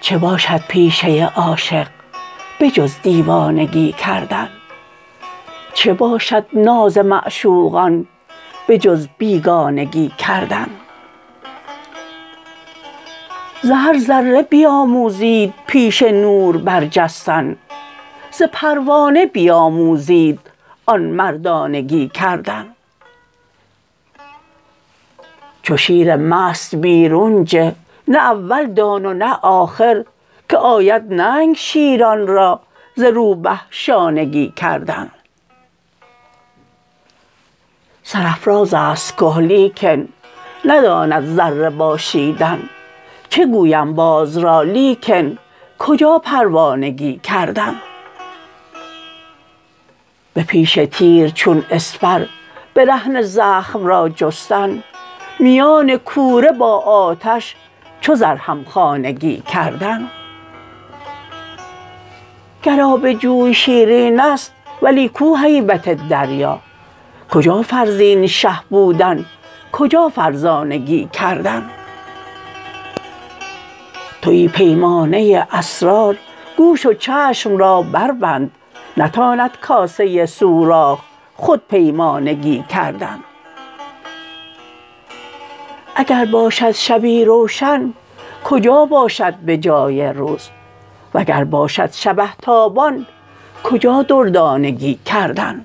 چه باشد پیشه عاشق به جز دیوانگی کردن؟ چه باشد ناز معشوقان به جز بیگانگی کردن؟ ز هر ذره بیاموزید پیش نور برجستن ز پروانه بیاموزید آن مردانگی کردن چو شیر مست بیرون جه نه اول دان و نه آخر که آید ننگ شیران را ز روبه شانگی کردن. سرافراز است که لیکن نداند ذره باشیدن. چه گویم باز را لیکن کجا پروانگی کردن به پیش تیر چون اسپر برهنه زخم را جستن میان کوره با آتش چو زر همخانگی کردن. گر آب جوی شیرین است ولی کو هیبت دریا؟ کجا فرزین شه بودن کجا فرزانگی کردن؟ توی پیمانه اسرار گوش و چشم را بربند نتاند کاسه سوراخ خود پیمانگی کردن. اگر باشد شبی روشن کجا باشد به جای روز؟ وگر باشد شبه تابان کجا دردانگی کردن؟